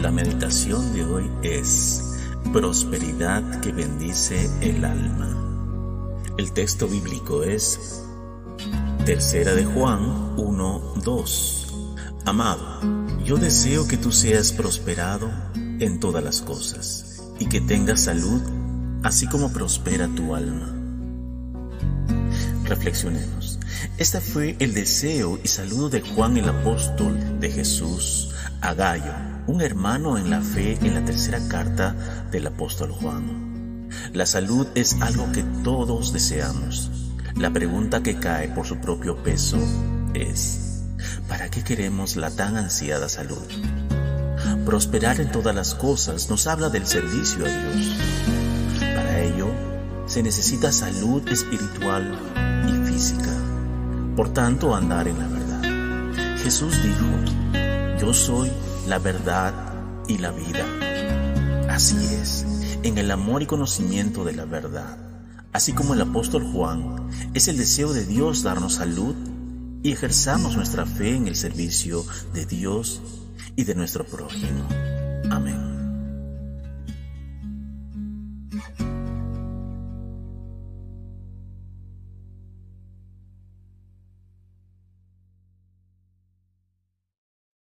La meditación de hoy es Prosperidad que bendice el alma. El texto bíblico es Tercera de Juan 1:2. Amado, yo deseo que tú seas prosperado en todas las cosas y que tengas salud, así como prospera tu alma. Reflexionemos. Este fue el deseo y saludo de Juan el apóstol de Jesús a Gallo, un hermano en la fe en la tercera carta del apóstol Juan. La salud es algo que todos deseamos. La pregunta que cae por su propio peso es, ¿para qué queremos la tan ansiada salud? Prosperar en todas las cosas nos habla del servicio a Dios. Para ello, se necesita salud espiritual y física. Por tanto, andar en la verdad. Jesús dijo, yo soy la verdad y la vida. Así es, en el amor y conocimiento de la verdad. Así como el apóstol Juan, es el deseo de Dios darnos salud y ejerzamos nuestra fe en el servicio de Dios y de nuestro prójimo. Amén.